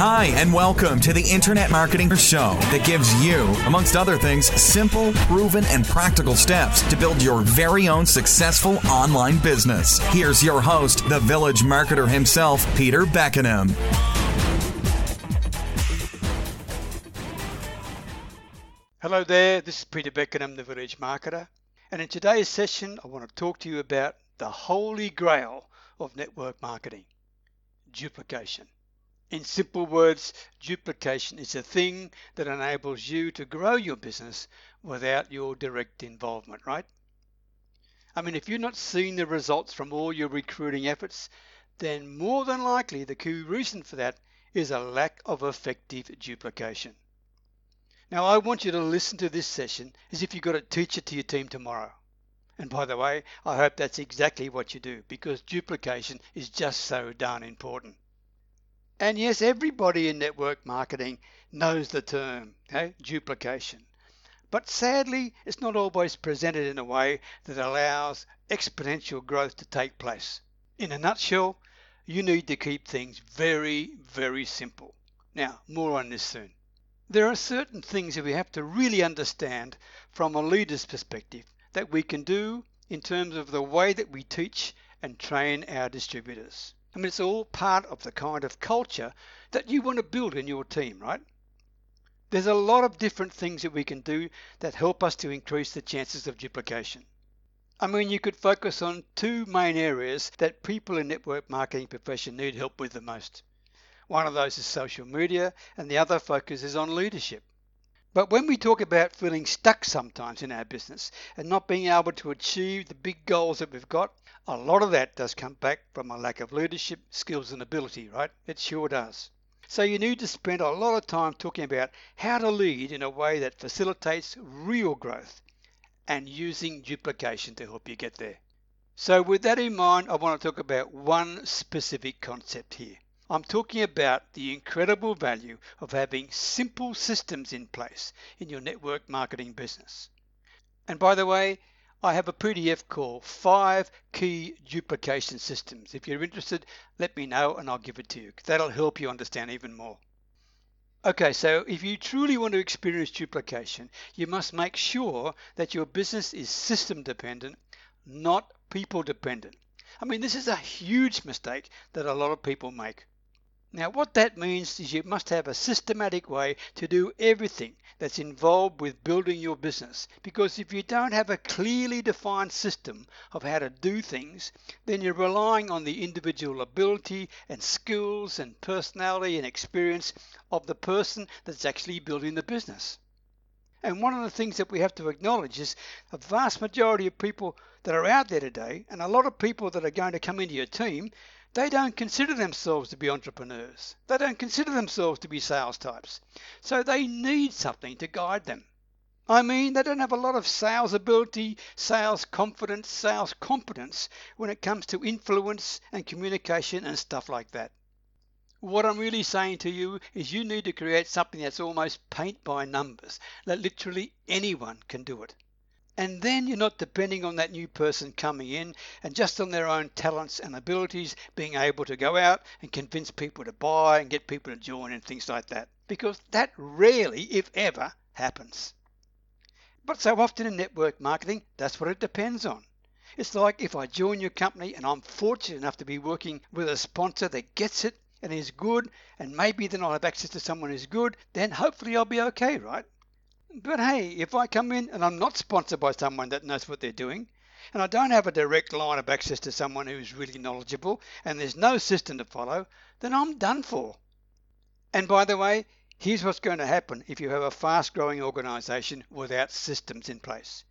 Hi, and welcome to the Internet Marketing Show that gives you, amongst other things, simple, proven, and practical steps to build your very own successful online business. Here's your host, the village marketer himself, Peter Beckenham. Hello there, this is Peter Beckenham, the Village Marketer, and in today's session, I want to talk to you about the holy grail of network marketing duplication. In simple words, duplication is a thing that enables you to grow your business without your direct involvement, right? I mean, if you're not seeing the results from all your recruiting efforts, then more than likely the key reason for that is a lack of effective duplication. Now, I want you to listen to this session as if you've got to teach it to your team tomorrow. And by the way, I hope that's exactly what you do because duplication is just so darn important. And yes, everybody in network marketing knows the term, okay, duplication. But sadly, it's not always presented in a way that allows exponential growth to take place. In a nutshell, you need to keep things very, very simple. Now, more on this soon. There are certain things that we have to really understand from a leader's perspective that we can do in terms of the way that we teach and train our distributors. I mean, it's all part of the kind of culture that you want to build in your team, right? There's a lot of different things that we can do that help us to increase the chances of duplication. I mean, you could focus on two main areas that people in network marketing profession need help with the most. One of those is social media, and the other focus is on leadership. But when we talk about feeling stuck sometimes in our business and not being able to achieve the big goals that we've got, a lot of that does come back from a lack of leadership, skills, and ability, right? It sure does. So you need to spend a lot of time talking about how to lead in a way that facilitates real growth and using duplication to help you get there. So with that in mind, I want to talk about one specific concept here. I'm talking about the incredible value of having simple systems in place in your network marketing business. And by the way, I have a PDF called Five Key Duplication Systems. If you're interested, let me know and I'll give it to you. That'll help you understand even more. Okay, so if you truly want to experience duplication, you must make sure that your business is system dependent, not people dependent. I mean, this is a huge mistake that a lot of people make. Now, what that means is you must have a systematic way to do everything that's involved with building your business. Because if you don't have a clearly defined system of how to do things, then you're relying on the individual ability and skills and personality and experience of the person that's actually building the business. And one of the things that we have to acknowledge is a vast majority of people that are out there today, and a lot of people that are going to come into your team, they don't consider themselves to be entrepreneurs. They don't consider themselves to be sales types. So they need something to guide them. I mean, they don't have a lot of sales ability, sales confidence, sales competence when it comes to influence and communication and stuff like that. What I'm really saying to you is you need to create something that's almost paint by numbers, that literally anyone can do it. And then you're not depending on that new person coming in and just on their own talents and abilities being able to go out and convince people to buy and get people to join and things like that. Because that rarely, if ever, happens. But so often in network marketing, that's what it depends on. It's like if I join your company and I'm fortunate enough to be working with a sponsor that gets it and is good, and maybe then I'll have access to someone who's good, then hopefully I'll be okay, right? But hey, if I come in and I'm not sponsored by someone that knows what they're doing, and I don't have a direct line of access to someone who's really knowledgeable, and there's no system to follow, then I'm done for. And by the way, here's what's going to happen if you have a fast growing organization without systems in place.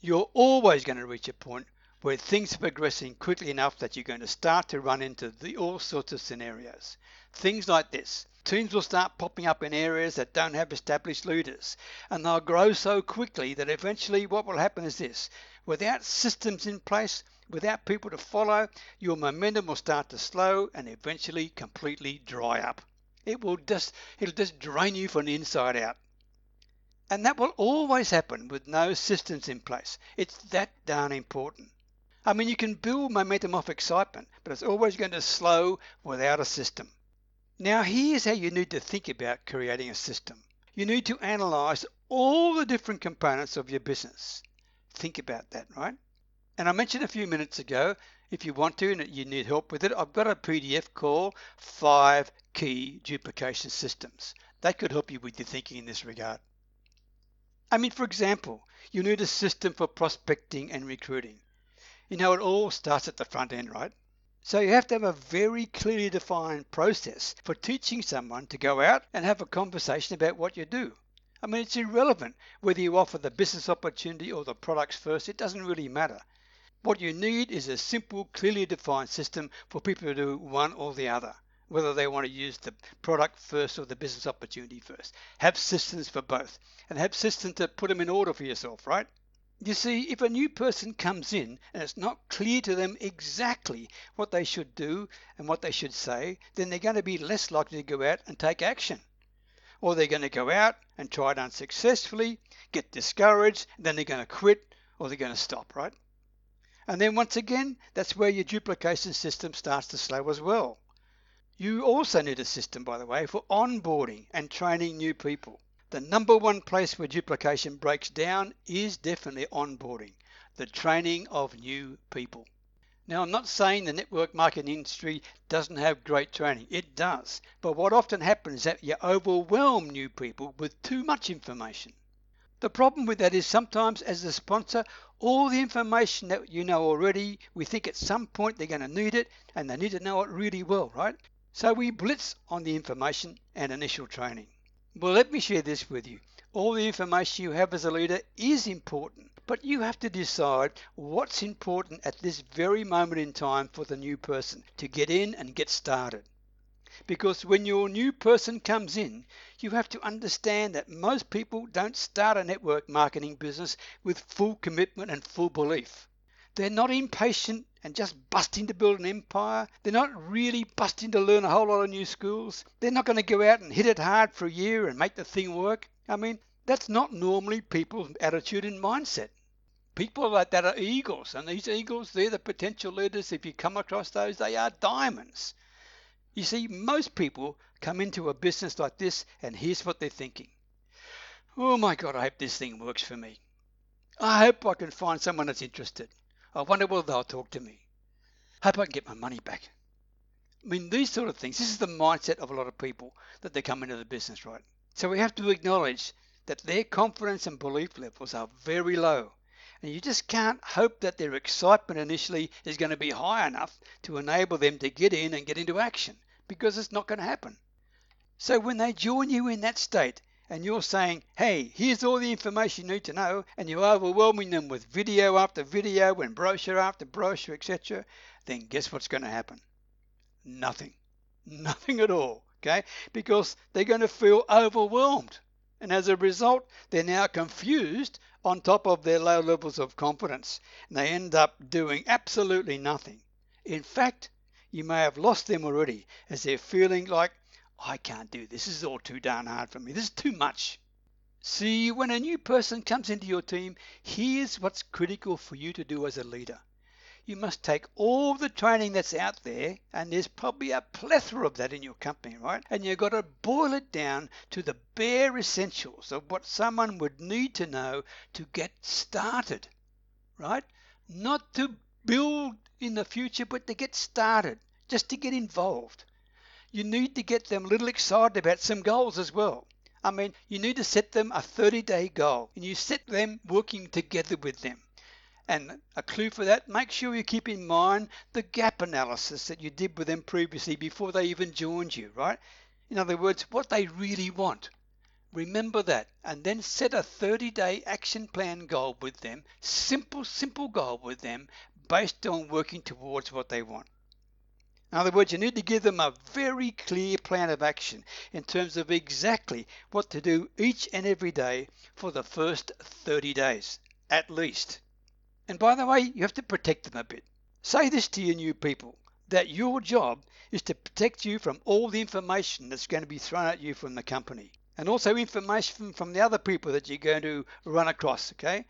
You're always going to reach a point where things are progressing quickly enough that you're going to start to run into the, all sorts of scenarios. Things like this. Teams will start popping up in areas that don't have established leaders, and they'll grow so quickly that eventually what will happen is this without systems in place, without people to follow, your momentum will start to slow and eventually completely dry up. It will just it'll just drain you from the inside out. And that will always happen with no systems in place. It's that darn important. I mean, you can build momentum off excitement, but it's always going to slow without a system. Now, here's how you need to think about creating a system. You need to analyze all the different components of your business. Think about that, right? And I mentioned a few minutes ago, if you want to and you need help with it, I've got a PDF called Five Key Duplication Systems. That could help you with your thinking in this regard. I mean, for example, you need a system for prospecting and recruiting. You know, it all starts at the front end, right? So you have to have a very clearly defined process for teaching someone to go out and have a conversation about what you do. I mean, it's irrelevant whether you offer the business opportunity or the products first, it doesn't really matter. What you need is a simple, clearly defined system for people to do one or the other, whether they want to use the product first or the business opportunity first. Have systems for both and have systems to put them in order for yourself, right? You see, if a new person comes in and it's not clear to them exactly what they should do and what they should say, then they're going to be less likely to go out and take action. Or they're going to go out and try it unsuccessfully, get discouraged, then they're going to quit or they're going to stop, right? And then once again, that's where your duplication system starts to slow as well. You also need a system, by the way, for onboarding and training new people. The number one place where duplication breaks down is definitely onboarding, the training of new people. Now, I'm not saying the network marketing industry doesn't have great training. It does. But what often happens is that you overwhelm new people with too much information. The problem with that is sometimes, as a sponsor, all the information that you know already, we think at some point they're going to need it and they need to know it really well, right? So we blitz on the information and initial training. Well, let me share this with you. All the information you have as a leader is important, but you have to decide what's important at this very moment in time for the new person to get in and get started. Because when your new person comes in, you have to understand that most people don't start a network marketing business with full commitment and full belief. They're not impatient and just busting to build an empire. They're not really busting to learn a whole lot of new skills. They're not going to go out and hit it hard for a year and make the thing work. I mean, that's not normally people's attitude and mindset. People like that are eagles, and these eagles, they're the potential leaders. If you come across those, they are diamonds. You see, most people come into a business like this, and here's what they're thinking Oh my God, I hope this thing works for me. I hope I can find someone that's interested. I wonder whether they'll talk to me. Hope I can get my money back. I mean, these sort of things, this is the mindset of a lot of people that they come into the business, right? So we have to acknowledge that their confidence and belief levels are very low. And you just can't hope that their excitement initially is going to be high enough to enable them to get in and get into action because it's not going to happen. So when they join you in that state, and you're saying, hey, here's all the information you need to know, and you're overwhelming them with video after video and brochure after brochure, etc., then guess what's going to happen? Nothing. Nothing at all, okay? Because they're going to feel overwhelmed. And as a result, they're now confused on top of their low levels of confidence. And they end up doing absolutely nothing. In fact, you may have lost them already as they're feeling like I can't do this. This is all too darn hard for me. This is too much. See, when a new person comes into your team, here's what's critical for you to do as a leader. You must take all the training that's out there, and there's probably a plethora of that in your company, right? And you've got to boil it down to the bare essentials of what someone would need to know to get started, right? Not to build in the future, but to get started, just to get involved you need to get them a little excited about some goals as well. I mean, you need to set them a 30 day goal and you set them working together with them. And a clue for that, make sure you keep in mind the gap analysis that you did with them previously before they even joined you, right? In other words, what they really want. Remember that and then set a 30 day action plan goal with them, simple, simple goal with them based on working towards what they want. In other words, you need to give them a very clear plan of action in terms of exactly what to do each and every day for the first 30 days, at least. And by the way, you have to protect them a bit. Say this to your new people that your job is to protect you from all the information that's going to be thrown at you from the company and also information from the other people that you're going to run across, okay?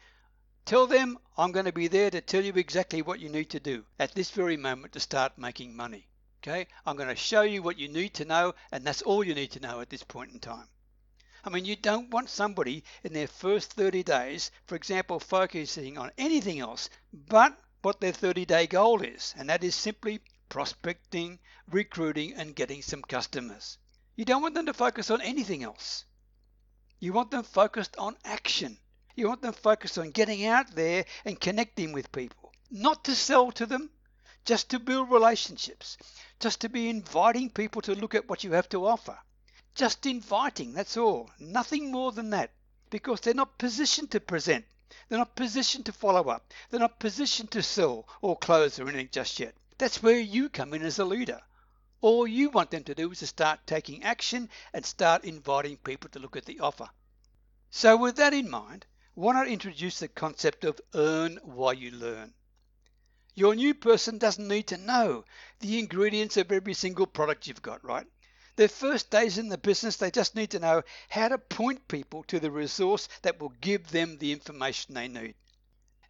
Tell them I'm going to be there to tell you exactly what you need to do at this very moment to start making money. Okay, I'm going to show you what you need to know, and that's all you need to know at this point in time. I mean, you don't want somebody in their first 30 days, for example, focusing on anything else but what their 30 day goal is, and that is simply prospecting, recruiting, and getting some customers. You don't want them to focus on anything else. You want them focused on action. You want them focused on getting out there and connecting with people, not to sell to them, just to build relationships, just to be inviting people to look at what you have to offer. Just inviting, that's all. Nothing more than that. Because they're not positioned to present. They're not positioned to follow up. They're not positioned to sell or close or anything just yet. That's where you come in as a leader. All you want them to do is to start taking action and start inviting people to look at the offer. So with that in mind, why not introduce the concept of earn while you learn? Your new person doesn't need to know the ingredients of every single product you've got, right? Their first days in the business, they just need to know how to point people to the resource that will give them the information they need.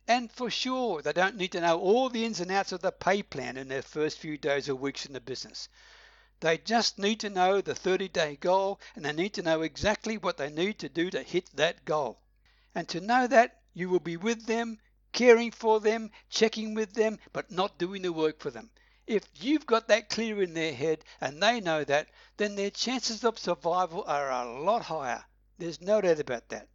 And for sure, they don't need to know all the ins and outs of the pay plan in their first few days or weeks in the business. They just need to know the 30 day goal and they need to know exactly what they need to do to hit that goal. And to know that, you will be with them caring for them, checking with them, but not doing the work for them. If you've got that clear in their head and they know that, then their chances of survival are a lot higher. There's no doubt about that.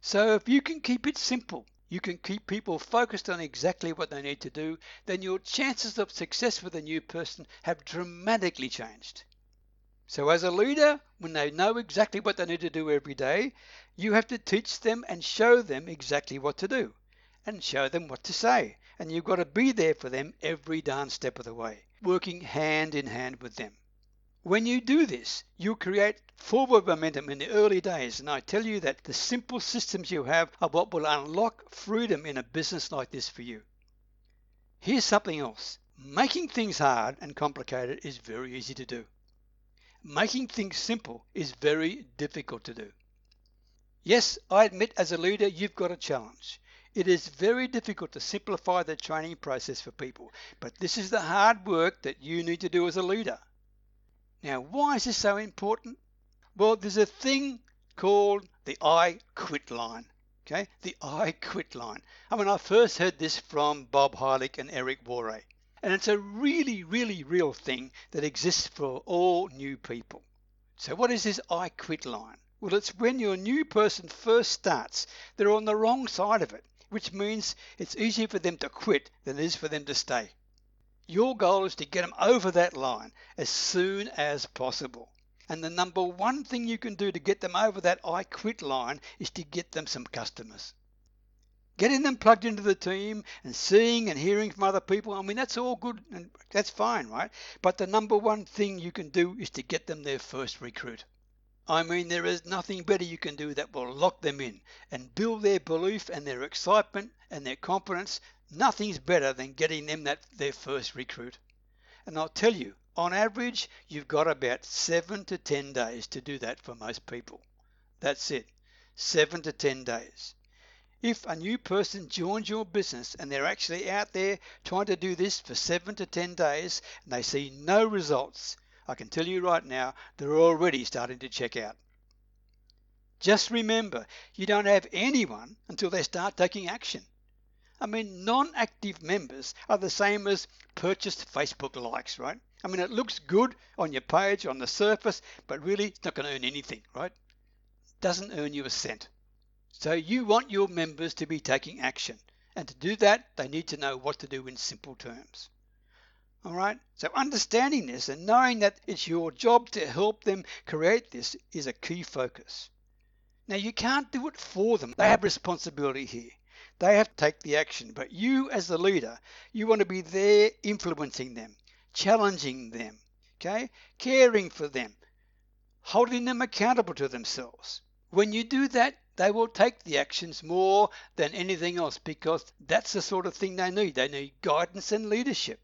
So if you can keep it simple, you can keep people focused on exactly what they need to do, then your chances of success with a new person have dramatically changed. So as a leader, when they know exactly what they need to do every day, you have to teach them and show them exactly what to do and show them what to say. And you've got to be there for them every darn step of the way, working hand in hand with them. When you do this, you create forward momentum in the early days, and I tell you that the simple systems you have are what will unlock freedom in a business like this for you. Here's something else. Making things hard and complicated is very easy to do. Making things simple is very difficult to do. Yes, I admit as a leader you've got a challenge. It is very difficult to simplify the training process for people, but this is the hard work that you need to do as a leader. Now, why is this so important? Well, there's a thing called the I quit line. Okay, the I quit line. I mean, I first heard this from Bob Heilig and Eric Worre, and it's a really, really real thing that exists for all new people. So, what is this I quit line? Well, it's when your new person first starts, they're on the wrong side of it which means it's easier for them to quit than it is for them to stay. Your goal is to get them over that line as soon as possible. And the number one thing you can do to get them over that I quit line is to get them some customers. Getting them plugged into the team and seeing and hearing from other people, I mean, that's all good and that's fine, right? But the number one thing you can do is to get them their first recruit. I mean, there is nothing better you can do that will lock them in and build their belief and their excitement and their confidence. Nothing's better than getting them that their first recruit. And I'll tell you, on average, you've got about seven to 10 days to do that for most people. That's it, seven to 10 days. If a new person joins your business and they're actually out there trying to do this for seven to 10 days and they see no results, I can tell you right now, they're already starting to check out. Just remember, you don't have anyone until they start taking action. I mean, non active members are the same as purchased Facebook likes, right? I mean, it looks good on your page on the surface, but really it's not going to earn anything, right? Doesn't earn you a cent. So you want your members to be taking action. And to do that, they need to know what to do in simple terms. All right. So understanding this and knowing that it's your job to help them create this is a key focus. Now you can't do it for them. They have responsibility here. They have to take the action. But you as the leader, you want to be there influencing them, challenging them, okay? Caring for them, holding them accountable to themselves. When you do that, they will take the actions more than anything else because that's the sort of thing they need. They need guidance and leadership.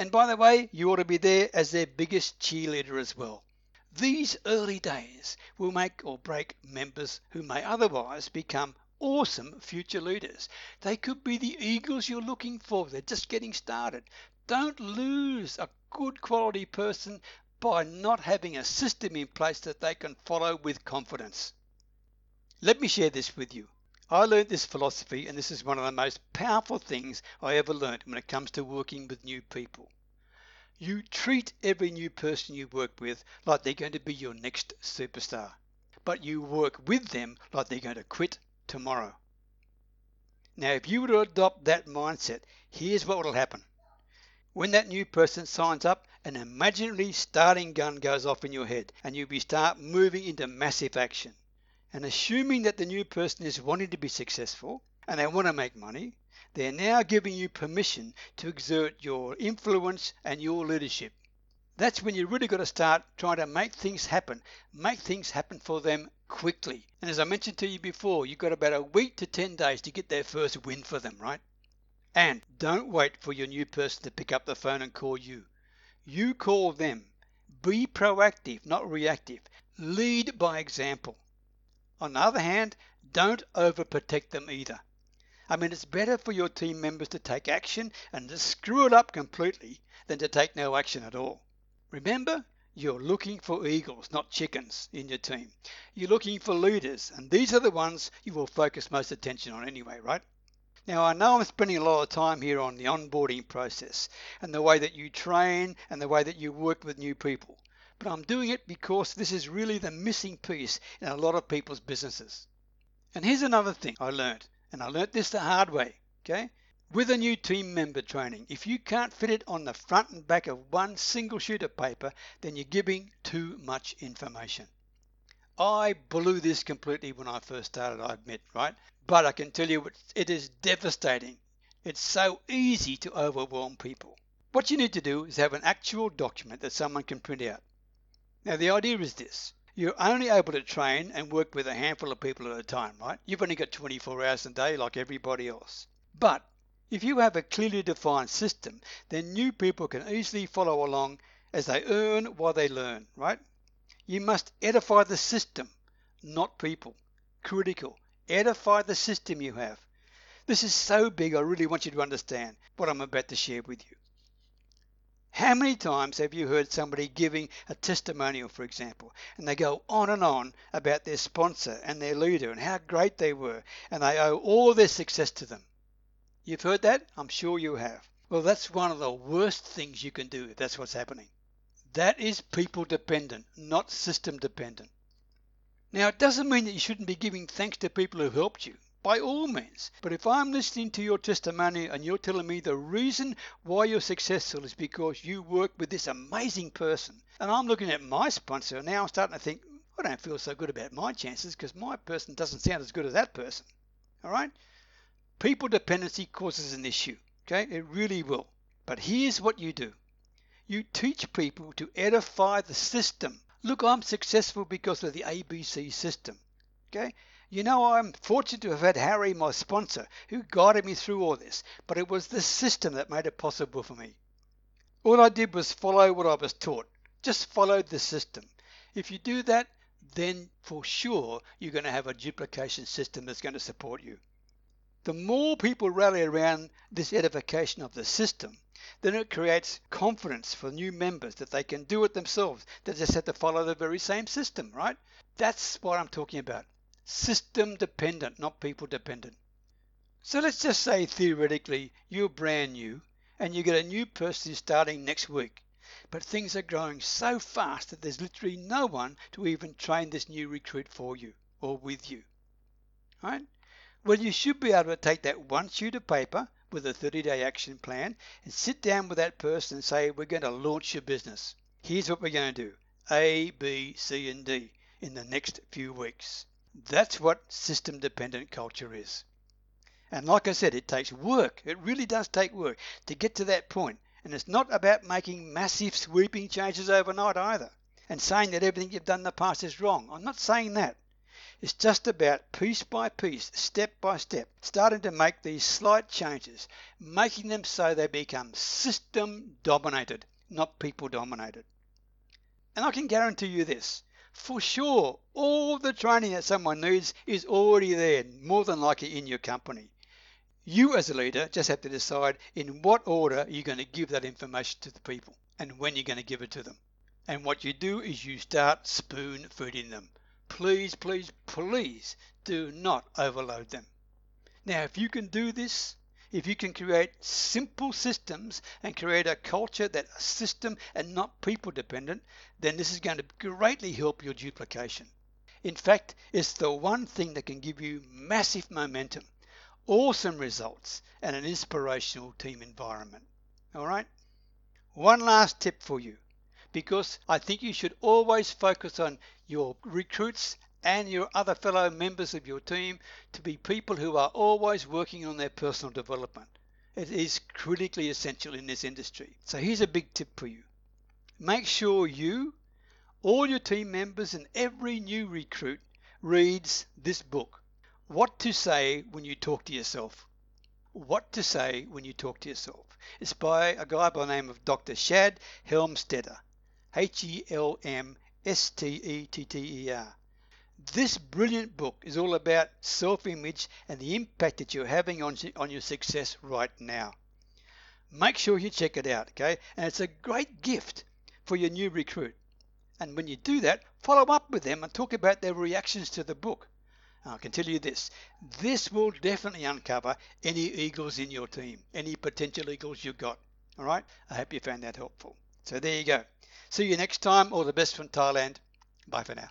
And by the way, you ought to be there as their biggest cheerleader as well. These early days will make or break members who may otherwise become awesome future leaders. They could be the eagles you're looking for. They're just getting started. Don't lose a good quality person by not having a system in place that they can follow with confidence. Let me share this with you. I learned this philosophy, and this is one of the most powerful things I ever learned when it comes to working with new people. You treat every new person you work with like they're going to be your next superstar, but you work with them like they're going to quit tomorrow. Now, if you were to adopt that mindset, here's what will happen. When that new person signs up, an imaginary starting gun goes off in your head and you start moving into massive action. And assuming that the new person is wanting to be successful and they want to make money, they're now giving you permission to exert your influence and your leadership. That's when you really got to start trying to make things happen, make things happen for them quickly. And as I mentioned to you before, you've got about a week to 10 days to get their first win for them, right? And don't wait for your new person to pick up the phone and call you. You call them. Be proactive, not reactive. Lead by example. On the other hand, don't overprotect them either. I mean, it's better for your team members to take action and to screw it up completely than to take no action at all. Remember, you're looking for eagles, not chickens, in your team. You're looking for leaders, and these are the ones you will focus most attention on anyway, right? Now, I know I'm spending a lot of time here on the onboarding process and the way that you train and the way that you work with new people, but I'm doing it because this is really the missing piece in a lot of people's businesses. And here's another thing I learned, and I learned this the hard way, okay? With a new team member training, if you can't fit it on the front and back of one single sheet of paper, then you're giving too much information. I blew this completely when I first started, I admit, right? But I can tell you it is devastating. It's so easy to overwhelm people. What you need to do is have an actual document that someone can print out. Now the idea is this. You're only able to train and work with a handful of people at a time, right? You've only got 24 hours a day like everybody else. But if you have a clearly defined system, then new people can easily follow along as they earn while they learn, right? You must edify the system, not people. Critical. Edify the system you have. This is so big, I really want you to understand what I'm about to share with you. How many times have you heard somebody giving a testimonial, for example, and they go on and on about their sponsor and their leader and how great they were, and they owe all their success to them? You've heard that? I'm sure you have. Well, that's one of the worst things you can do if that's what's happening. That is people dependent, not system dependent. Now, it doesn't mean that you shouldn't be giving thanks to people who helped you. By all means. But if I'm listening to your testimony and you're telling me the reason why you're successful is because you work with this amazing person, and I'm looking at my sponsor, and now I'm starting to think, I don't feel so good about my chances because my person doesn't sound as good as that person. All right? People dependency causes an issue. Okay? It really will. But here's what you do you teach people to edify the system. Look, I'm successful because of the ABC system. Okay? You know, I'm fortunate to have had Harry, my sponsor, who guided me through all this, but it was the system that made it possible for me. All I did was follow what I was taught. Just followed the system. If you do that, then for sure you're going to have a duplication system that's going to support you. The more people rally around this edification of the system, then it creates confidence for new members that they can do it themselves. They just have to follow the very same system, right? That's what I'm talking about. System dependent, not people dependent. So let's just say theoretically you're brand new and you get a new person starting next week. But things are growing so fast that there's literally no one to even train this new recruit for you or with you. Right? Well, you should be able to take that one sheet of paper with a 30 day action plan and sit down with that person and say, We're going to launch your business. Here's what we're going to do A, B, C, and D in the next few weeks. That's what system dependent culture is. And like I said, it takes work. It really does take work to get to that point. And it's not about making massive sweeping changes overnight either and saying that everything you've done in the past is wrong. I'm not saying that. It's just about piece by piece, step by step, starting to make these slight changes, making them so they become system dominated, not people dominated. And I can guarantee you this for sure, all the training that someone needs is already there, more than likely in your company. You, as a leader, just have to decide in what order you're going to give that information to the people. and when you're going to give it to them. And what you do is you start spoon feeding them. Please, please, please do not overload them. Now, if you can do this, if you can create simple systems and create a culture that's system and not people dependent, then this is going to greatly help your duplication. In fact, it's the one thing that can give you massive momentum, awesome results, and an inspirational team environment. All right? One last tip for you because I think you should always focus on your recruits and your other fellow members of your team to be people who are always working on their personal development. It is critically essential in this industry. So here's a big tip for you. Make sure you, all your team members and every new recruit reads this book, What to Say When You Talk to Yourself. What to Say When You Talk to Yourself. It's by a guy by the name of Dr. Shad Helmstetter. H E L M S T E T T E R. This brilliant book is all about self image and the impact that you're having on, on your success right now. Make sure you check it out, okay? And it's a great gift for your new recruit. And when you do that, follow up with them and talk about their reactions to the book. I can tell you this this will definitely uncover any eagles in your team, any potential eagles you've got. All right? I hope you found that helpful. So there you go. See you next time. All the best from Thailand. Bye for now.